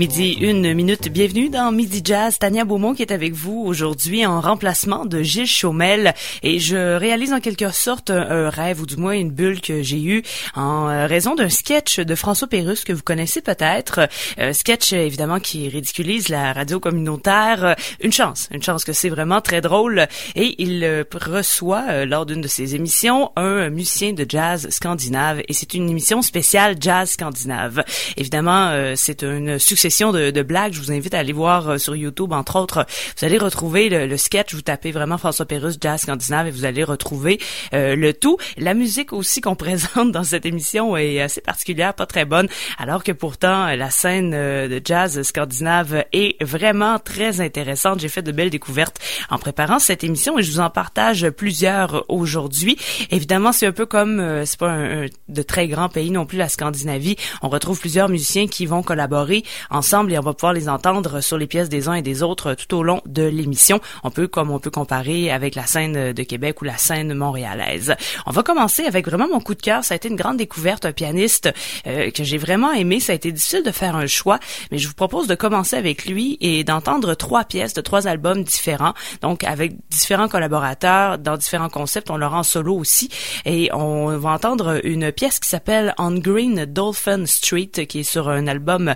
Midi, une minute. Bienvenue dans Midi Jazz. Tania Beaumont qui est avec vous aujourd'hui en remplacement de Gilles Chaumel. Et je réalise en quelque sorte un, rêve ou du moins une bulle que j'ai eue en euh, raison d'un sketch de François Pérusse que vous connaissez peut-être. Un sketch évidemment qui ridiculise la radio communautaire. Une chance, une chance que c'est vraiment très drôle. Et il euh, reçoit euh, lors d'une de ses émissions un musicien de jazz scandinave. Et c'est une émission spéciale jazz scandinave. Évidemment, c'est une succès session de, de, blagues. Je vous invite à aller voir euh, sur YouTube, entre autres. Vous allez retrouver le, sketch. Vous tapez vraiment François Pérusse Jazz Scandinave et vous allez retrouver euh, le tout. La musique aussi qu'on présente dans cette émission est assez particulière, pas très bonne, alors que pourtant la scène euh, de jazz scandinave est vraiment très intéressante. J'ai fait de belles découvertes en préparant cette émission et je vous en partage plusieurs aujourd'hui. Évidemment, c'est un peu comme c'est pas un, de très grand pays non plus la Scandinavie. On retrouve plusieurs musiciens qui vont collaborer ensemble et on va pouvoir les entendre sur les pièces des uns et des autres tout au long de l'émission. On peut, comme on peut comparer avec la scène de Québec ou la scène montréalaise. On va commencer avec vraiment mon coup de cœur. Ça a été une grande découverte, un pianiste euh, que j'ai vraiment aimé. Ça a été difficile de faire un choix, mais je vous propose de commencer avec lui et d'entendre trois pièces de trois albums différents, donc avec différents collaborateurs dans différents concepts. On leur en solo aussi et on va entendre une pièce qui s'appelle On Green Dolphin Street, qui est sur un album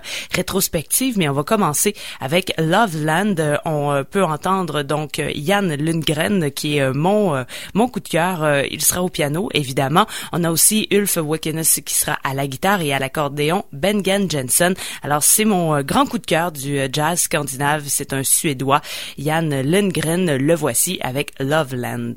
mais on va commencer avec Loveland. On euh, peut entendre donc Jan Lundgren qui est euh, mon euh, mon coup de cœur. Il sera au piano évidemment. On a aussi Ulf Wickenes qui sera à la guitare et à l'accordéon. Bengen Jensen. Alors c'est mon grand coup de cœur du jazz scandinave. C'est un Suédois. Jan Lundgren. Le voici avec Loveland.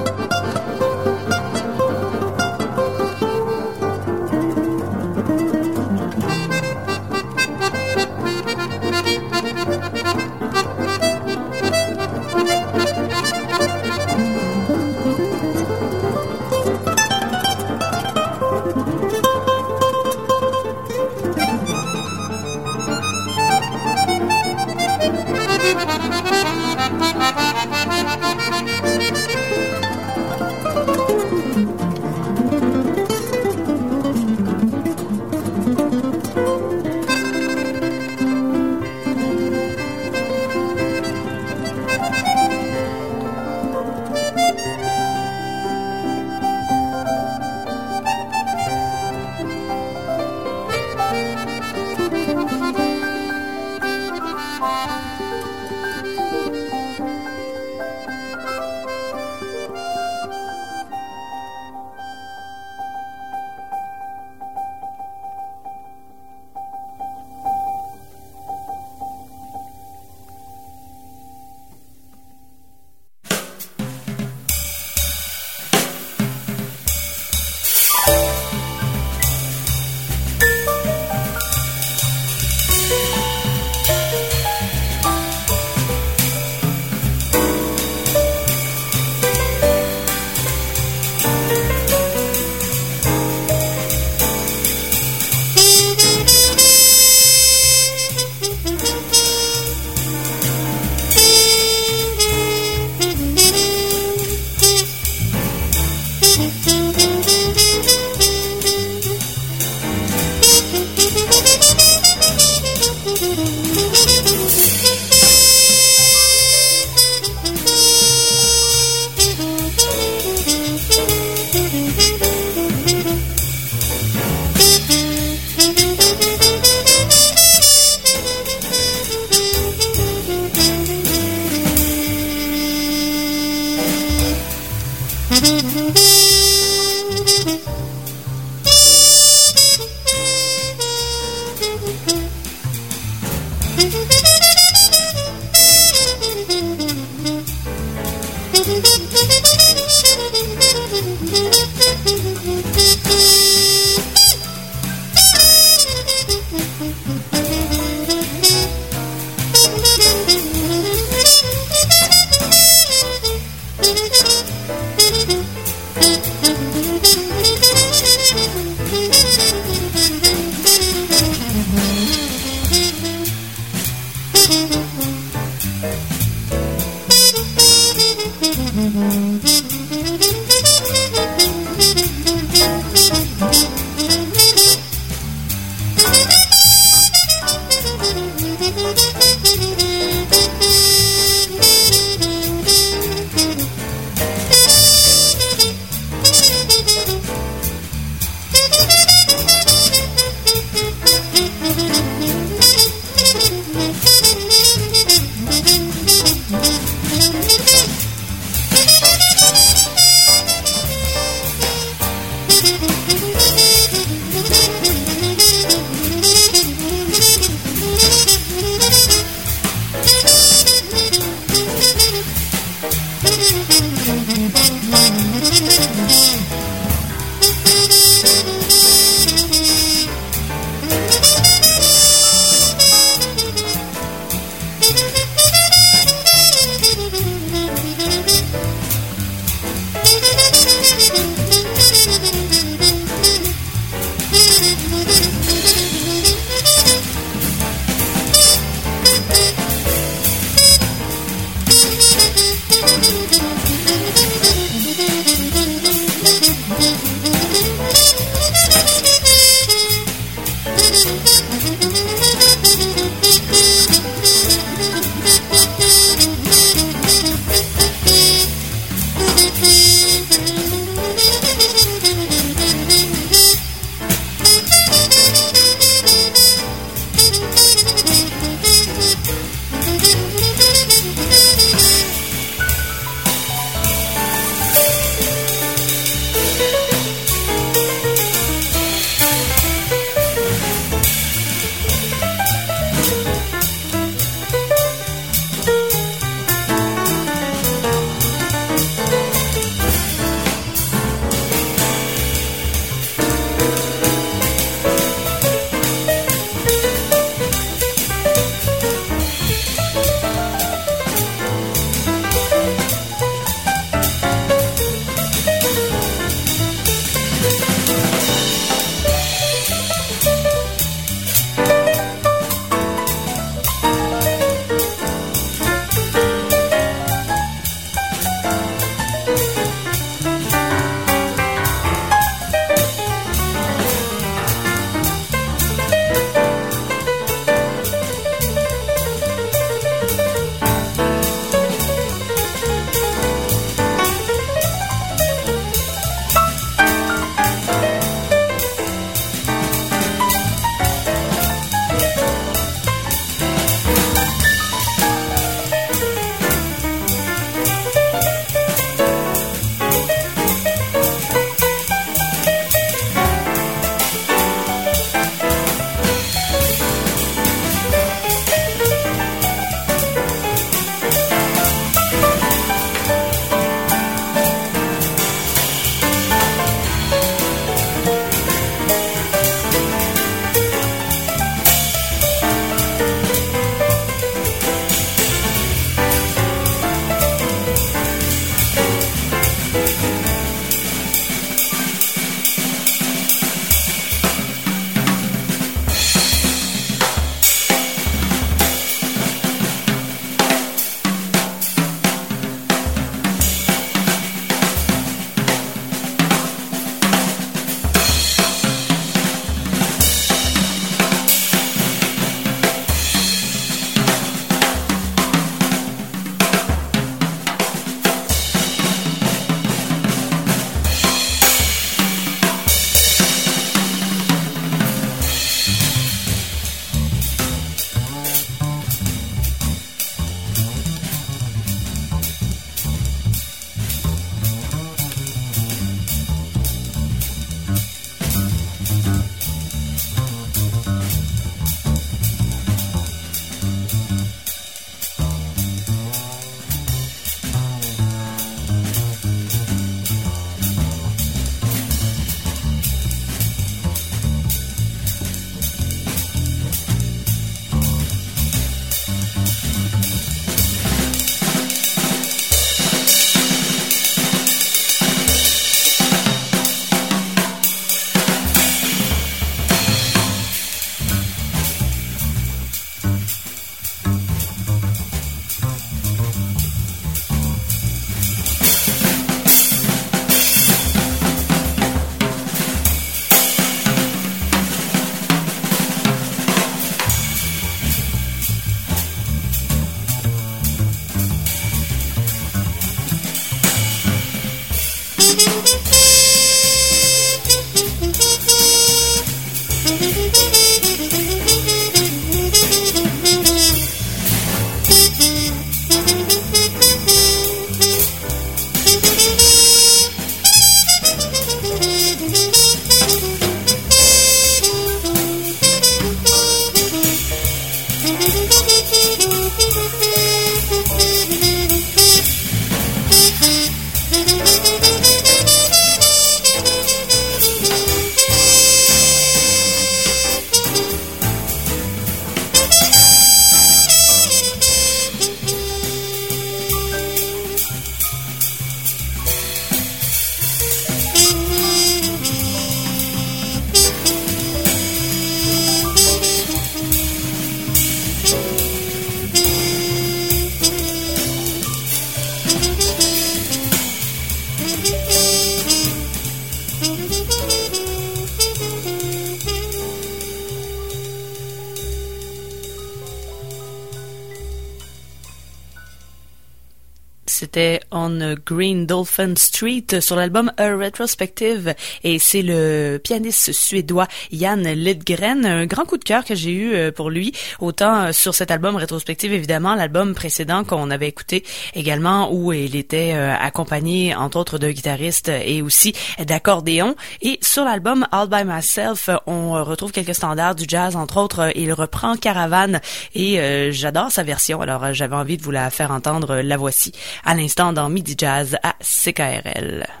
Green Dolphin Street sur l'album A Retrospective et c'est le pianiste suédois Jan Lidgren. Un grand coup de cœur que j'ai eu euh, pour lui, autant euh, sur cet album Retrospective évidemment, l'album précédent qu'on avait écouté également où il était euh, accompagné entre autres de guitaristes et aussi d'accordéon. Et sur l'album All By Myself, on retrouve quelques standards du jazz entre autres. Il reprend Caravane et j'adore sa version. Alors j'avais envie de vous la faire entendre. La voici à l'instant dans Midi Jazz à CKRL.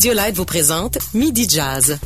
Audiolite vous présente Midi Jazz.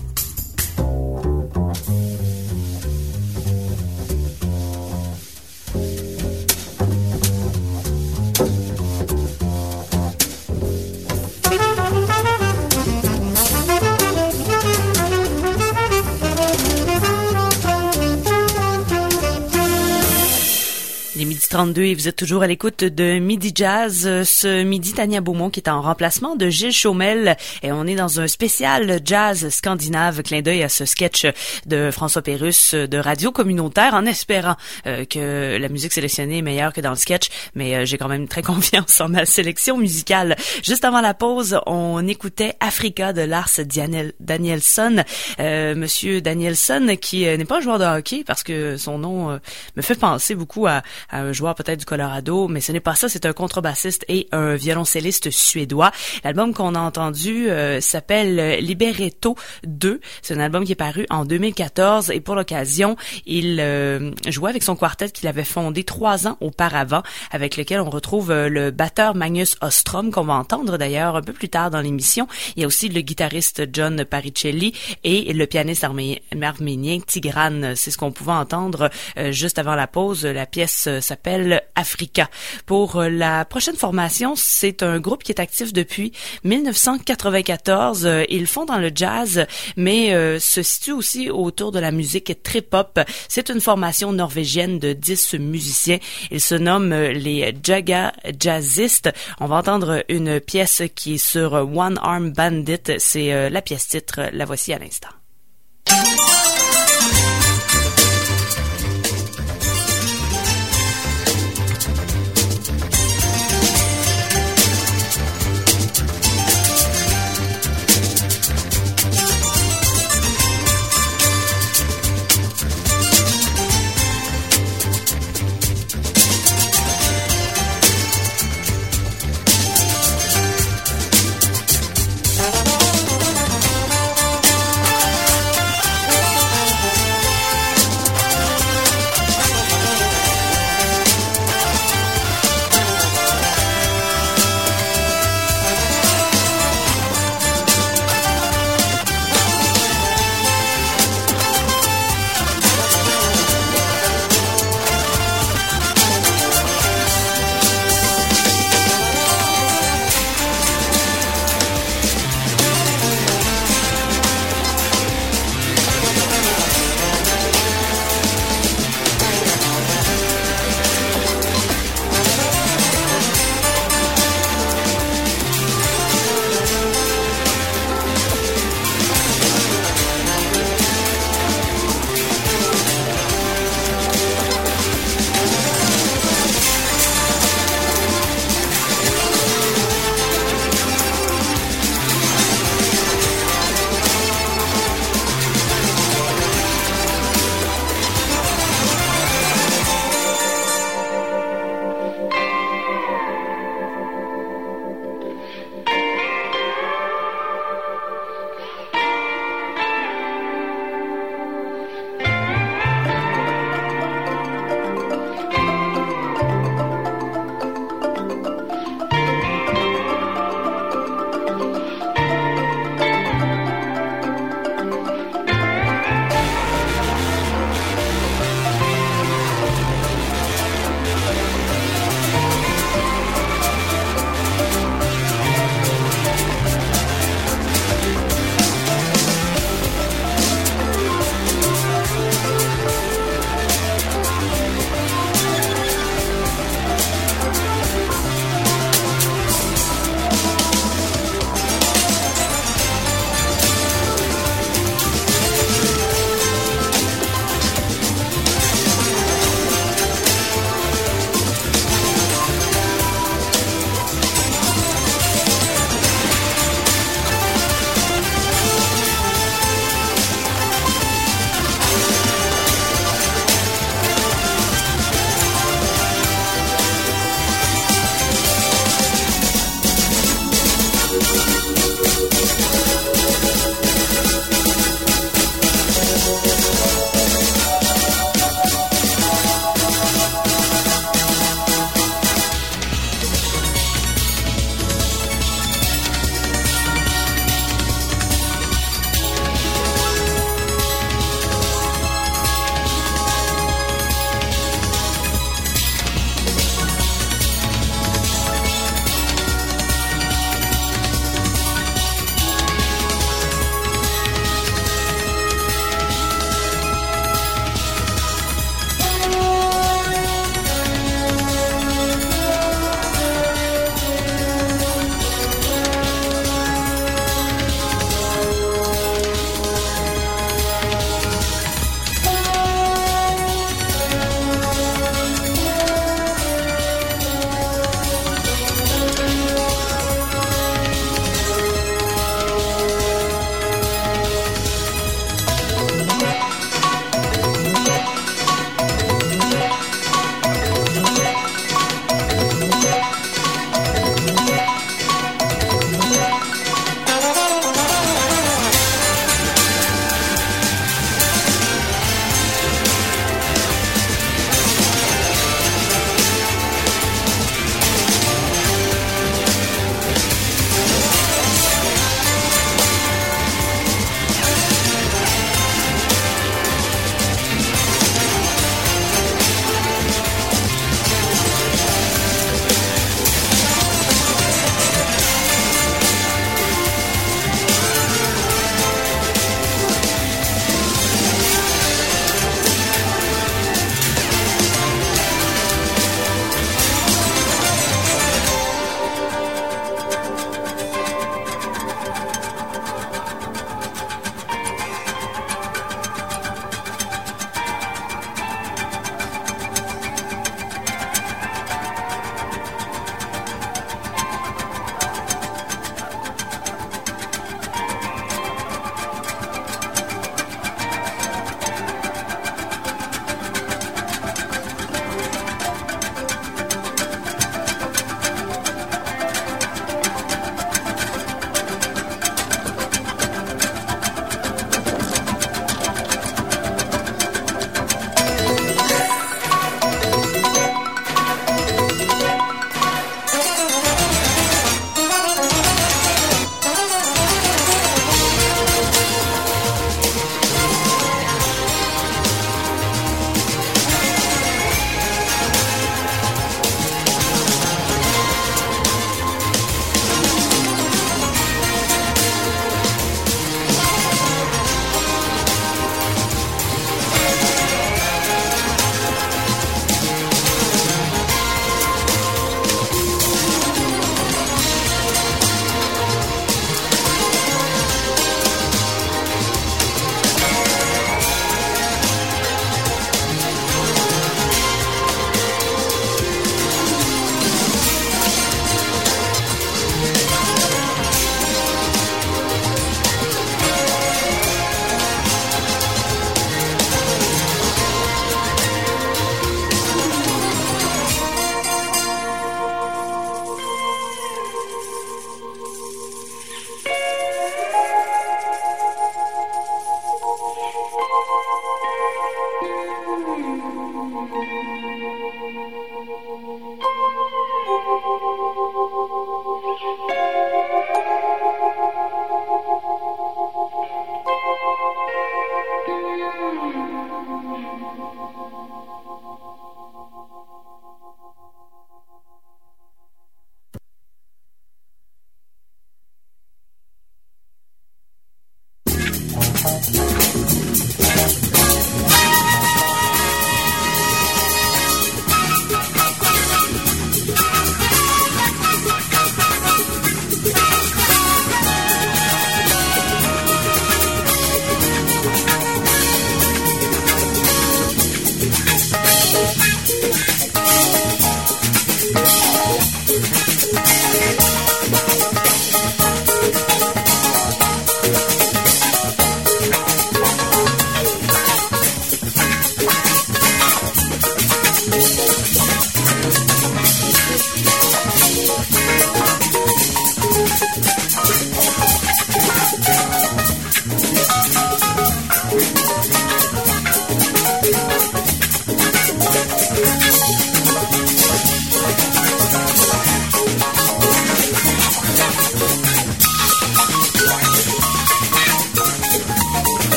32 et vous êtes toujours à l'écoute de Midi Jazz. Ce midi, Tania Beaumont qui est en remplacement de Gilles Chaumel et on est dans un spécial jazz scandinave, clin d'œil à ce sketch de François Pérusse de Radio Communautaire en espérant euh, que la musique sélectionnée est meilleure que dans le sketch, mais euh, j'ai quand même très confiance en ma sélection musicale. Juste avant la pause, on écoutait Africa de Lars Daniel, Danielson. Euh, Monsieur Danielson qui n'est pas un joueur de hockey parce que son nom me fait penser beaucoup à un joueur peut-être du Colorado, mais ce n'est pas ça, c'est un contrebassiste et un violoncelliste suédois. L'album qu'on a entendu euh, s'appelle Liberato 2. C'est un album qui est paru en 2014 et pour l'occasion, il euh, jouait avec son quartet qu'il avait fondé trois ans auparavant, avec lequel on retrouve euh, le batteur Magnus Ostrom qu'on va entendre d'ailleurs un peu plus tard dans l'émission. Il y a aussi le guitariste John Paricelli et le pianiste arménien Tigran. C'est ce qu'on pouvait entendre juste avant la pause. La pièce s'appelle Africa. Pour euh, la prochaine formation, c'est un groupe qui est actif depuis 1994. Euh, ils font dans le jazz, mais euh, se situe aussi autour de la musique très pop. C'est une formation norvégienne de 10 musiciens. Ils se nomment les Jaga Jazzistes. On va entendre une pièce qui est sur One Arm Bandit. C'est la pièce titre. La voici à l'instant.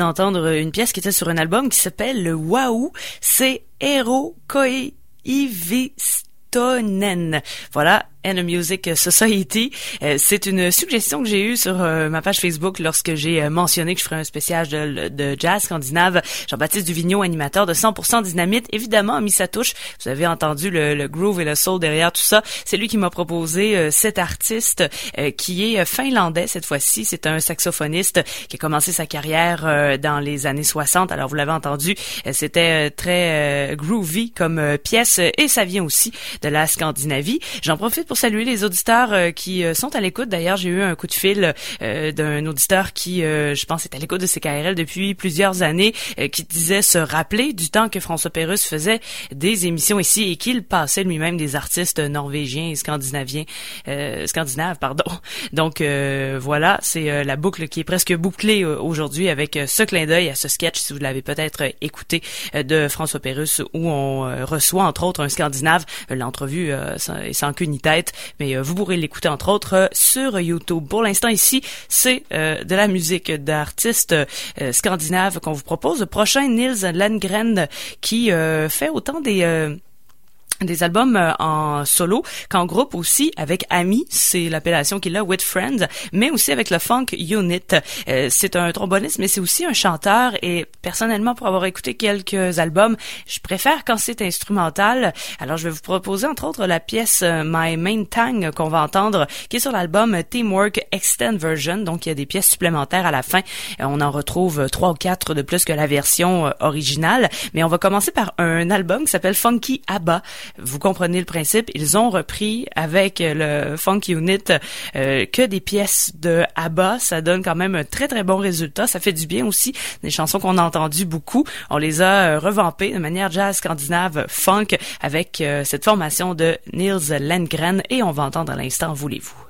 D'entendre une pièce qui était sur un album qui s'appelle le Waouh. C'est Hero Koi Ivistonen. Voilà, and a Music Society. Euh, c'est une suggestion que j'ai eue sur euh, ma page Facebook lorsque j'ai euh, mentionné que je ferais un spécial de, de jazz scandinave. Jean-Baptiste Duvigneau, animateur de 100% Dynamite, évidemment a mis sa touche. Vous avez entendu le, le groove et le soul derrière tout ça. C'est lui qui m'a proposé cet artiste qui est finlandais cette fois-ci. C'est un saxophoniste qui a commencé sa carrière dans les années 60. Alors vous l'avez entendu, c'était très groovy comme pièce et ça vient aussi de la Scandinavie. J'en profite pour saluer les auditeurs euh, qui euh, sont à l'écoute. D'ailleurs, j'ai eu un coup de fil euh, d'un auditeur qui, je pense, est à l'écoute de CKRL depuis plusieurs années, qui disait se rappeler du temps que François Pérusse faisait des émissions ici et qu'il passait lui-même des artistes norvégiens et scandinaviens, scandinaves, pardon. Donc voilà, c'est la boucle qui est presque bouclée aujourd'hui avec ce clin d'œil à ce sketch, si vous l'avez peut-être écouté, de François Pérusse, où on reçoit entre autres un Scandinave. L'entrevue est sans queue ni tête mais euh, vous pourrez l'écouter entre autres euh, sur YouTube. Pour l'instant ici, c'est euh, de la musique d'artistes scandinaves qu'on vous propose. Le prochain, Nils Landgren, qui fait autant des des albums euh, en solo qu'en groupe aussi avec Ami, c'est l'appellation qu'il a, With Friends, mais aussi avec le Funk Unit. Euh, c'est un tromboniste, mais c'est aussi un chanteur et personnellement, pour avoir écouté quelques albums, je préfère quand c'est instrumental. Alors, je vais vous proposer entre autres la pièce euh, My Main Tang qu'on va entendre, qui est sur l'album Teamwork Extend Version. Donc, il y a des pièces supplémentaires à la fin. On en retrouve trois ou quatre de plus que la version originale. Mais on va commencer par un album qui s'appelle Funky Abba. Vous comprenez le principe. Ils ont repris avec le Funk Unit euh, que des pièces de ABBA. Ça donne quand même un très très bon résultat. Ça fait du bien aussi. Des chansons qu'on a entendues beaucoup. On les a euh, revampées de manière jazz scandinave funk avec euh, cette formation de Niels Landgren et on va entendre à l'instant Voulez-vous?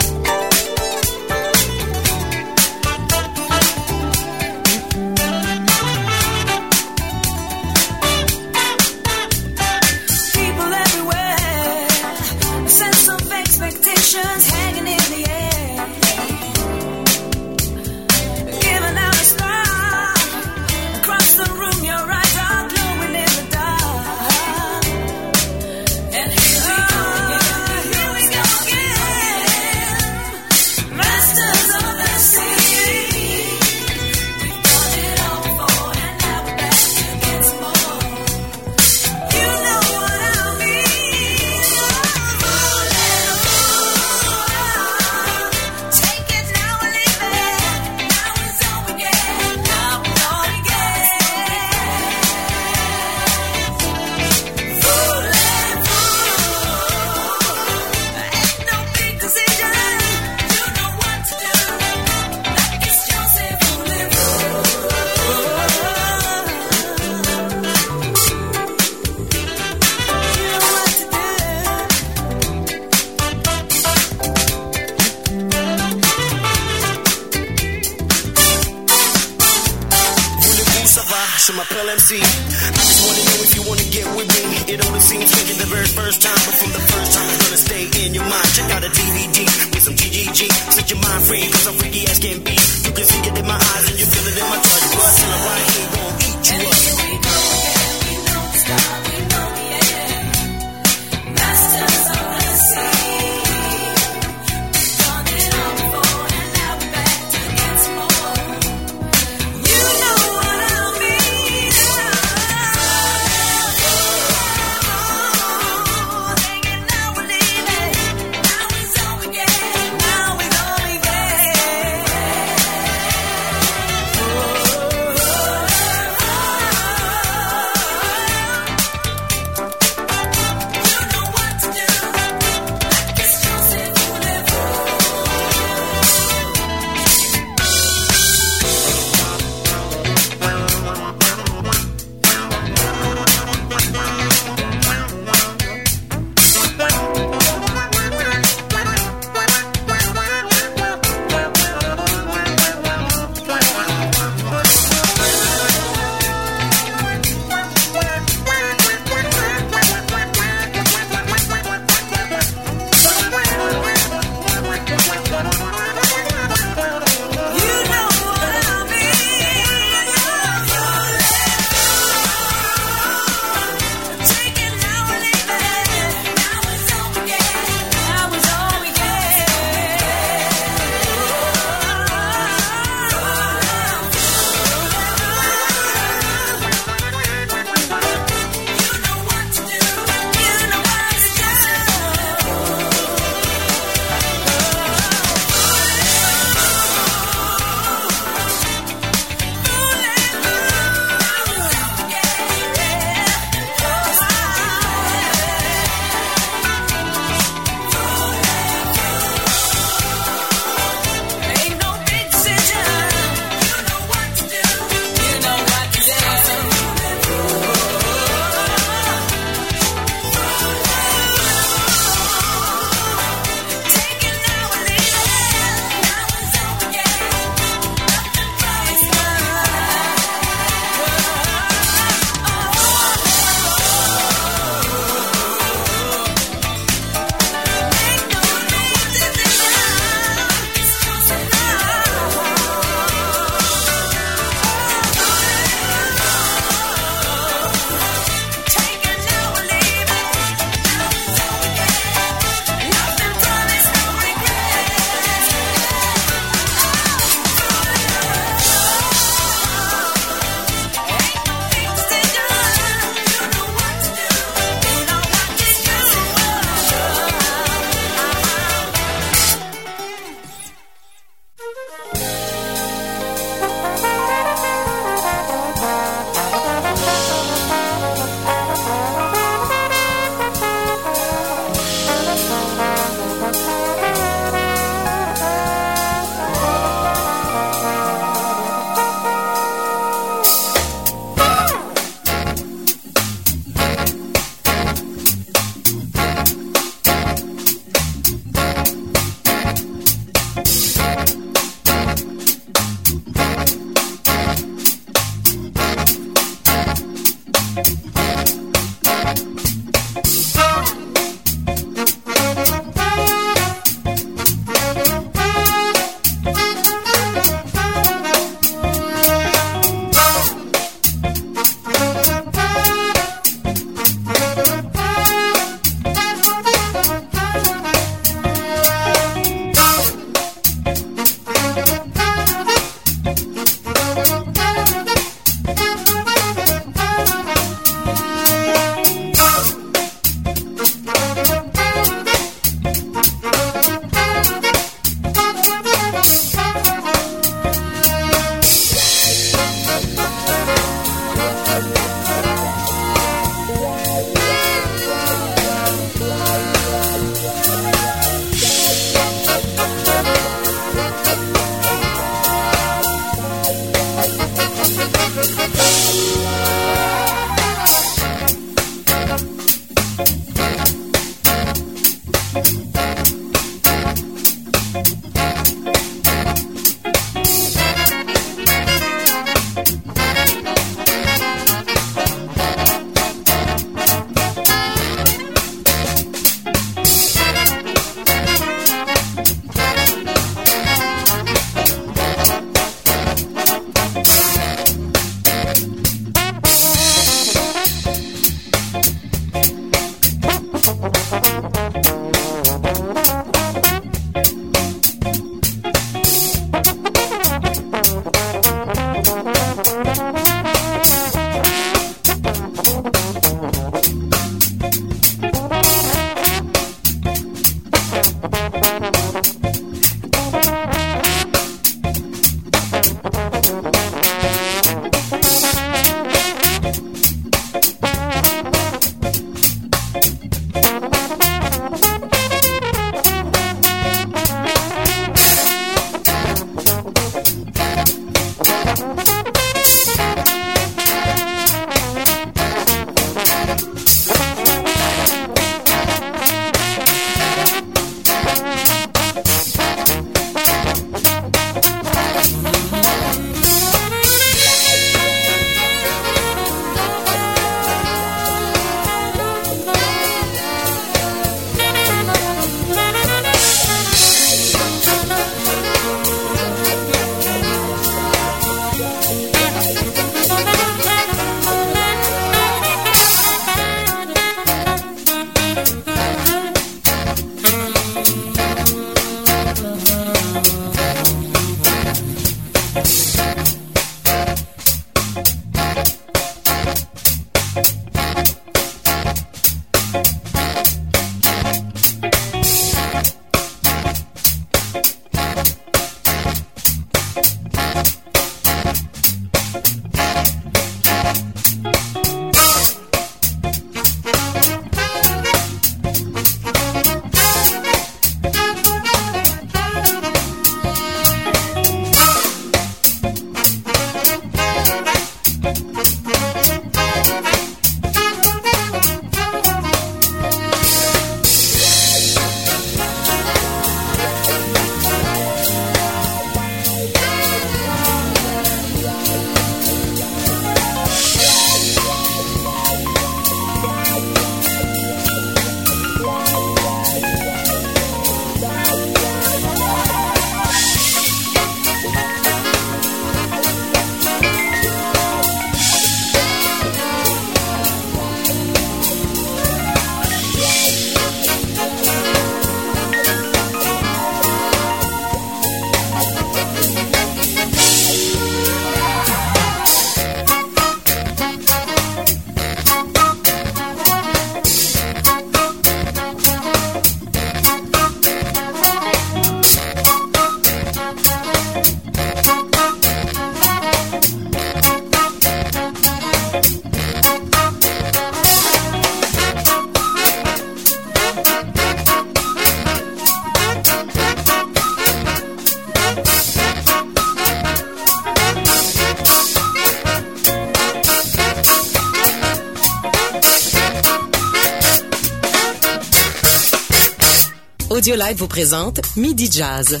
Audiolite vous présente Midi Jazz.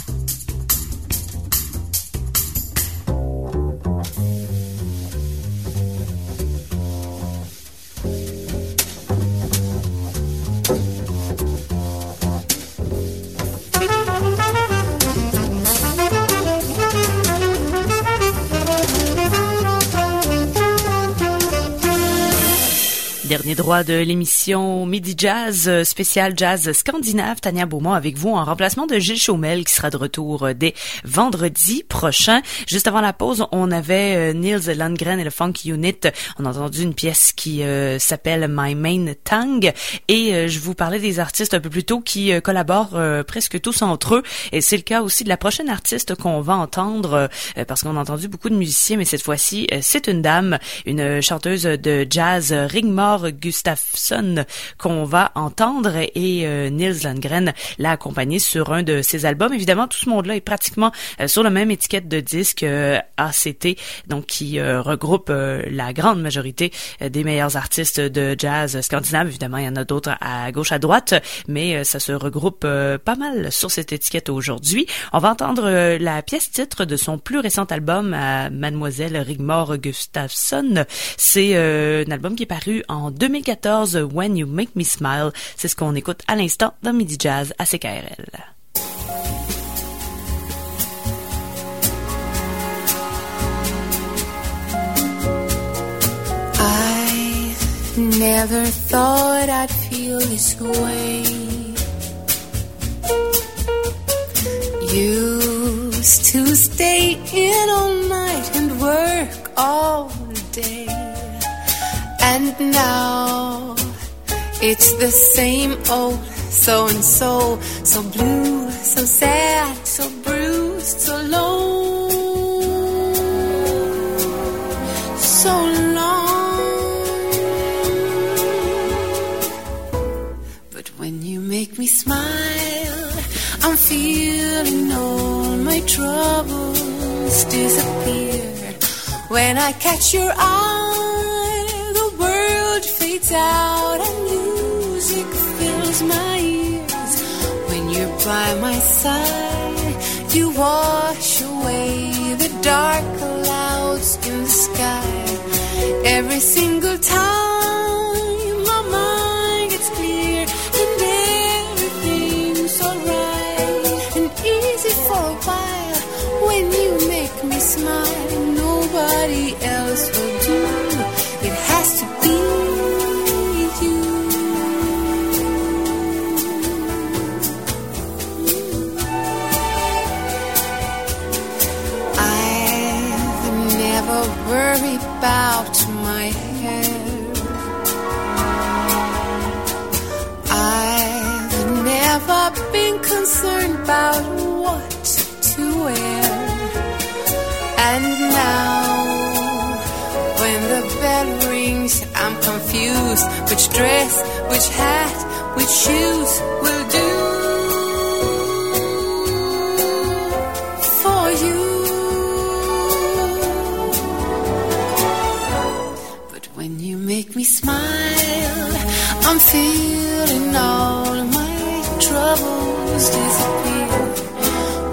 Droit de l'émission Midi Jazz, euh, spécial jazz scandinave. Tania Beaumont avec vous en remplacement de Gilles Chaumel qui sera de retour euh, dès vendredi prochain. Juste avant la pause, on avait euh, Niels Landgren et le Funk Unit. On a entendu une pièce qui s'appelle My Main Tongue et je vous parlais des artistes un peu plus tôt qui collaborent presque tous entre eux et c'est le cas aussi de la prochaine artiste qu'on va entendre parce qu'on a entendu beaucoup de musiciens mais cette fois-ci c'est une dame, une chanteuse de jazz Rigmor Gustafsson qu'on va entendre et euh, Nils Landgren l'a accompagné sur un de ses albums. Évidemment, tout ce monde-là est pratiquement euh, sur la même étiquette de disque ACT, donc qui regroupe la grande majorité des meilleurs artistes de jazz scandinave. Évidemment, il y en a d'autres à gauche, à droite, mais ça se regroupe pas mal sur cette étiquette aujourd'hui. On va entendre la pièce titre de son plus récent album Mademoiselle Rigmor Gustafsson. C'est un album qui est paru en 2014, When You Make Me Smile. C'est ce qu'on écoute à l'instant dans Midi Jazz à CKRL. I never thought I'd feel this way. Used to stay in all night and work all day. And now it's the same old so and so, so blue, so sad, so bruised, so low, so long. But when you make me smile, I'm feeling all my troubles disappear. When I catch your eye, fades out and music fills my ears. When you're by my side, you wash away the dark clouds in the sky. Every single time my mind gets clear and everything's alright and easy for a while when you make me smile. Nobody else about my hair. I've never been concerned about what to wear. And now, when the bell rings, I'm confused. Which dress, which hat, which shoes will do me smile, I'm feeling all my troubles disappear.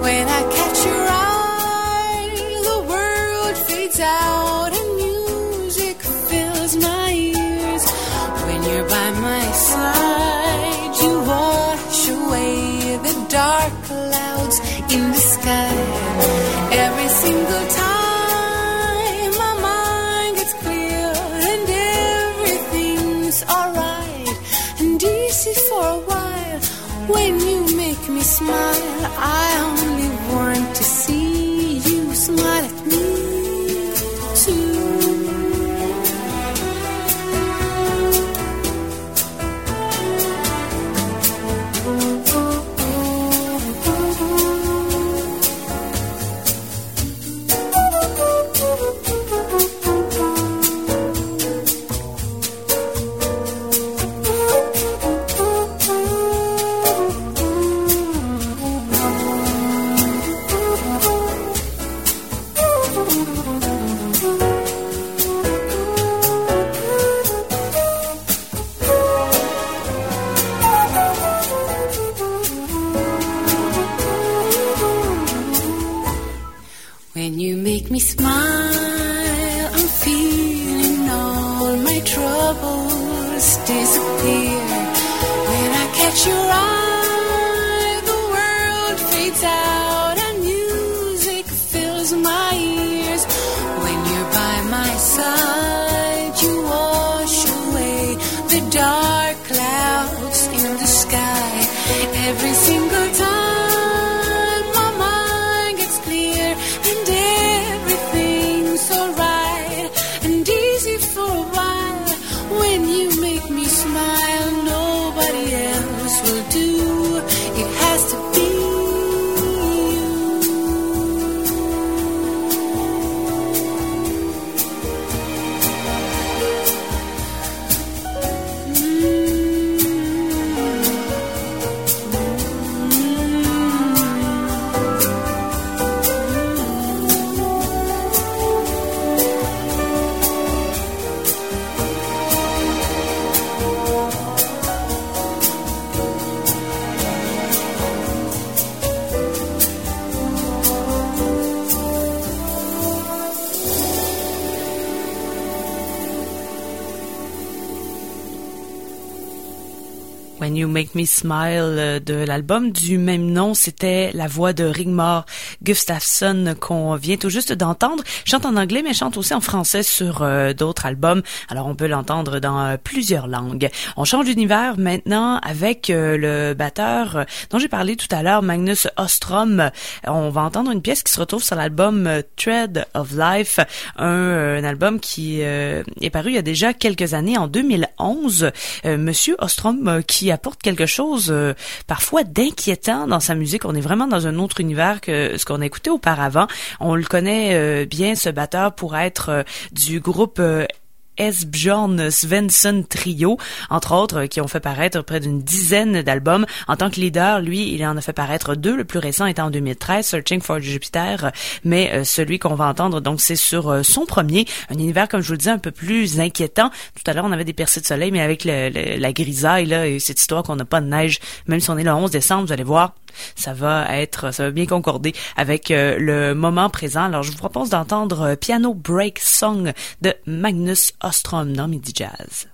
When I catch your eye, the world fades out and music fills my ears. When you're by my side, you wash away the dark clouds in the smile, I only Smile euh, de l'album. Du même nom, c'était la voix de Rigmor Gustafsson qu'on vient tout juste d'entendre. Chante en anglais mais chante aussi en français sur euh, d'autres albums. Alors on peut l'entendre dans euh, plusieurs langues. On change d'univers maintenant avec le batteur dont j'ai parlé tout à l'heure, Magnus Ostrom. On va entendre une pièce qui se retrouve sur l'album Thread of Life, un, album qui est paru il y a déjà quelques années, en 2011. Monsieur Ostrom qui apporte quelque chose euh, parfois d'inquiétant dans sa musique. On est vraiment dans un autre univers que ce qu'on a écouté auparavant. On le connaît euh, bien, ce batteur, pour être euh, du groupe Esbjorn Svensson Trio, entre autres, qui ont fait paraître près d'une dizaine d'albums. En tant que leader, lui, il en a fait paraître deux. Le plus récent étant en 2013, Searching for Jupiter, mais euh, celui qu'on va entendre, donc, c'est sur euh, son premier, un univers, comme je vous le disais, un peu plus inquiétant. Tout à l'heure, on avait des percées de soleil, mais avec la grisaille, là, et cette histoire qu'on n'a pas de neige, même si on est le 11 décembre, vous allez voir, ça va être, ça va bien concorder avec euh, le moment présent. Alors, je vous propose d'entendre Piano Break Song de Magnus Ostrom dans Midi Jazz.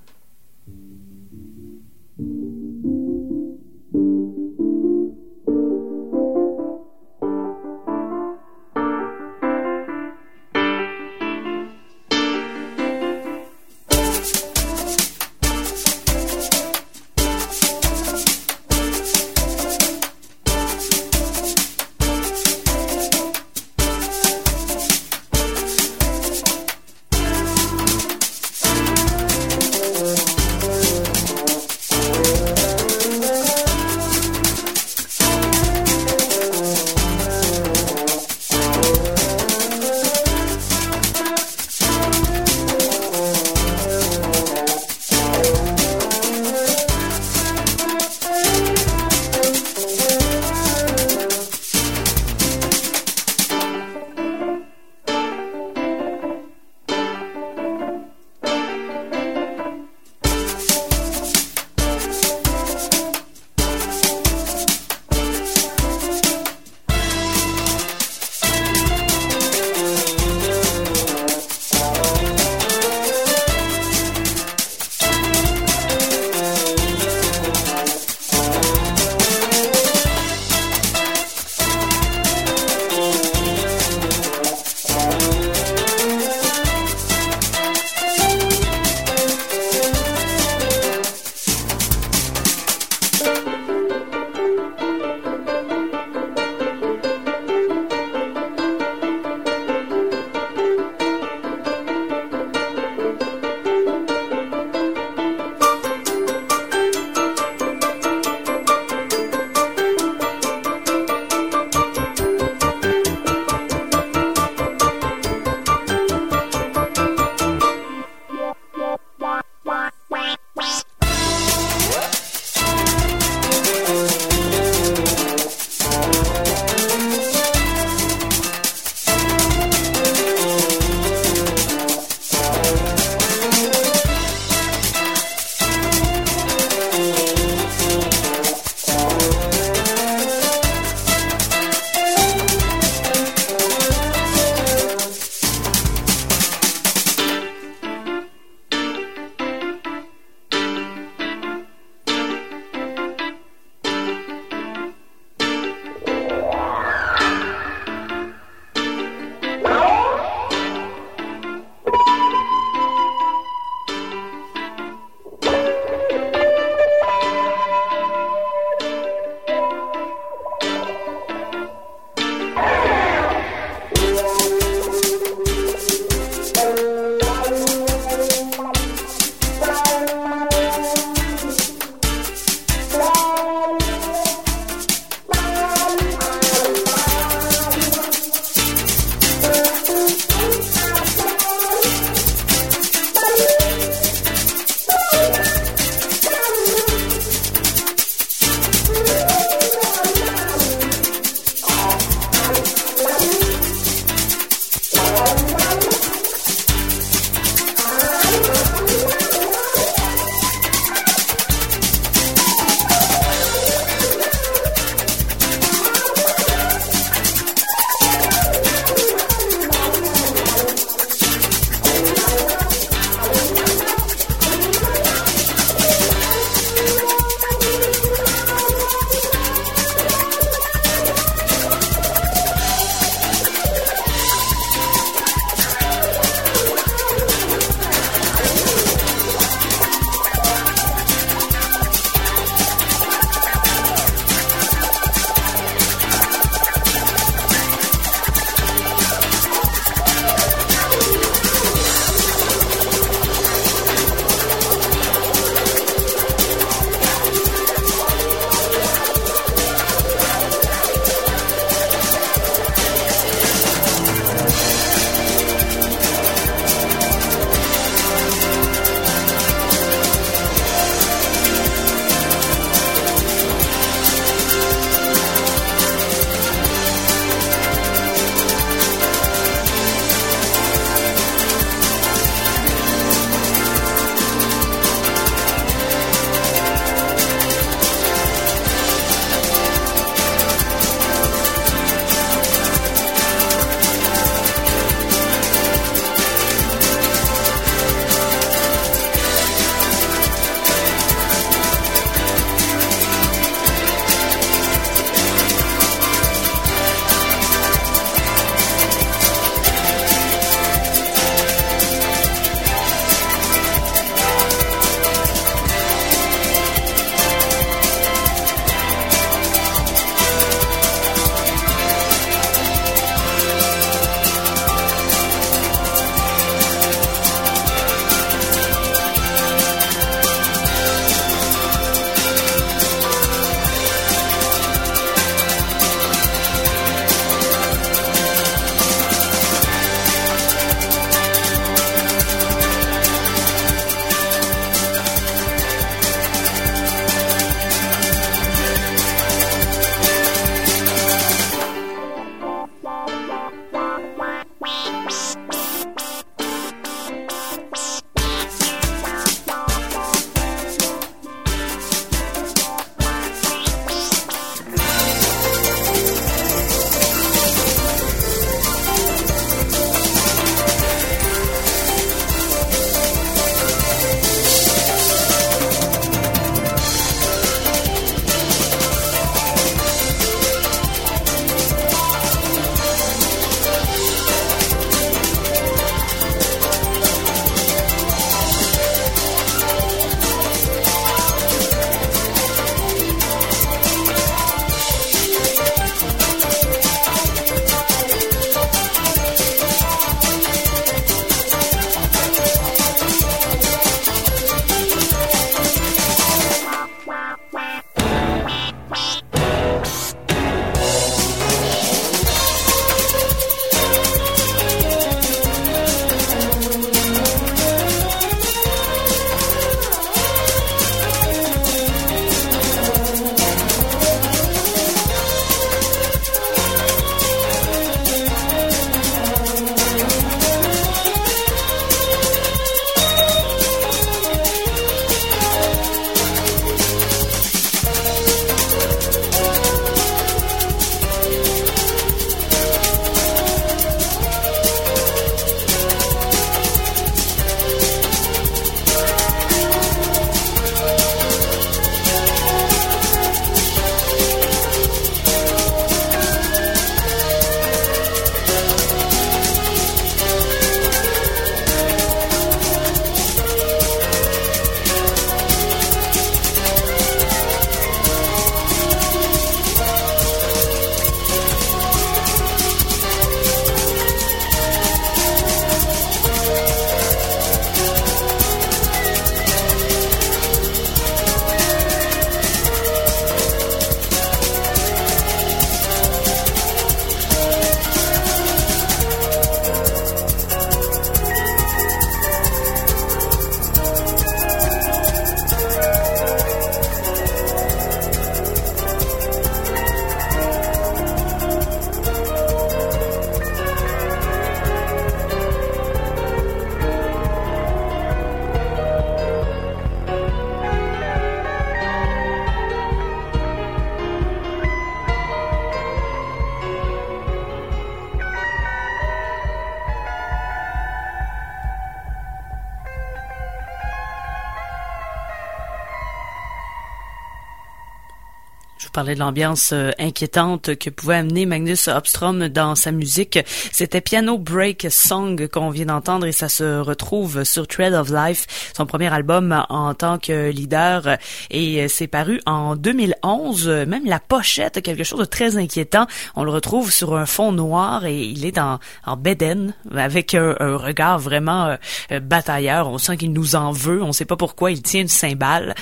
Parlait de l'ambiance euh, inquiétante que pouvait amener Magnus Obstrom dans sa musique. C'était Piano Break Song qu'on vient d'entendre et ça se retrouve sur Thread of Life, son premier album en tant que leader et euh, c'est paru en 2011. Même la pochette quelque chose de très inquiétant. On le retrouve sur un fond noir et il est en, en bédaine avec un, regard vraiment euh, batailleur. On sent qu'il nous en veut. On sait pas pourquoi il tient une cymbale.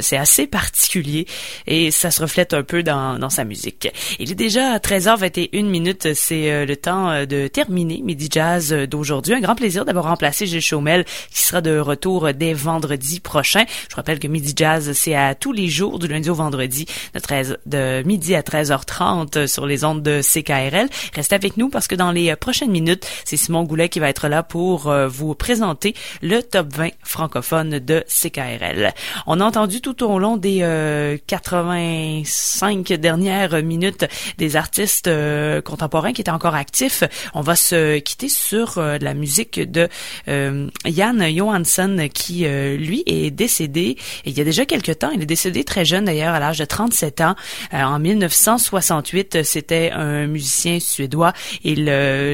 c'est assez particulier et ça se reflète un peu dans, dans sa musique. Il est déjà 13h21 minutes, c'est euh, le temps euh, de terminer Midi Jazz euh, d'aujourd'hui. Un grand plaisir d'avoir remplacé Gilles Chaumel qui sera de retour dès vendredi prochain. Je rappelle que Midi Jazz, c'est à tous les jours du lundi au vendredi de 13 de midi à 13h30 sur les ondes de CKRL. Restez avec nous parce que dans les prochaines minutes, c'est Simon Goulet qui va être là pour vous présenter le top 20 francophone de CKRL. On a entendu tout au long des 85 dernières minutes des artistes euh, contemporains qui étaient encore actifs. On va se quitter sur euh, la musique de euh, Jan Johansson qui, lui, est décédé il y a déjà quelques temps. Il est décédé très jeune d'ailleurs, à l'âge de 37 ans. en 1968, c'était un musicien suédois. Il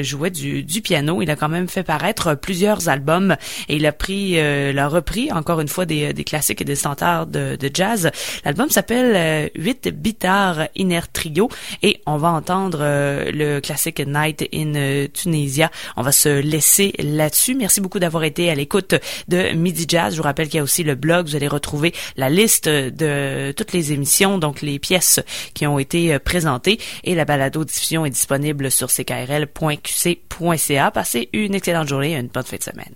jouait du, du, piano. Il a quand même fait paraître plusieurs albums et il a pris, l'a repris encore une fois des, des classiques et des standards de, de jazz. L'album s'appelle 8 Bitar Inner Trio et on va entendre euh, le classique Night in euh, Tunisia. On va se laisser là-dessus. Merci beaucoup d'avoir été à l'écoute de Midi Je vous rappelle qu'il y a aussi le blog. Vous allez retrouver la liste de toutes les émissions, donc les pièces qui ont été euh, présentées et la balado diffusion est disponible sur ckrl.qc.ca. Passez une excellente journée et une bonne fin de semaine.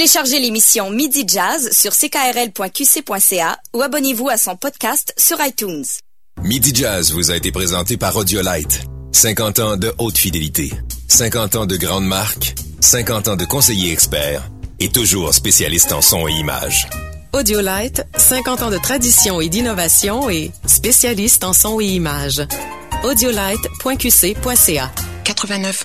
Téléchargez l'émission Midi Jazz sur ckrl.qc.ca ou abonnez-vous à son podcast sur iTunes. Midi Jazz vous a été présenté par Audiolite. 50 ans de haute fidélité, 50 ans de grande marque, 50 ans de conseillers experts et toujours spécialiste en son et image. Audiolite, 50 ans de tradition et d'innovation et spécialiste en son et image. Audiolite.qc.ca 89.1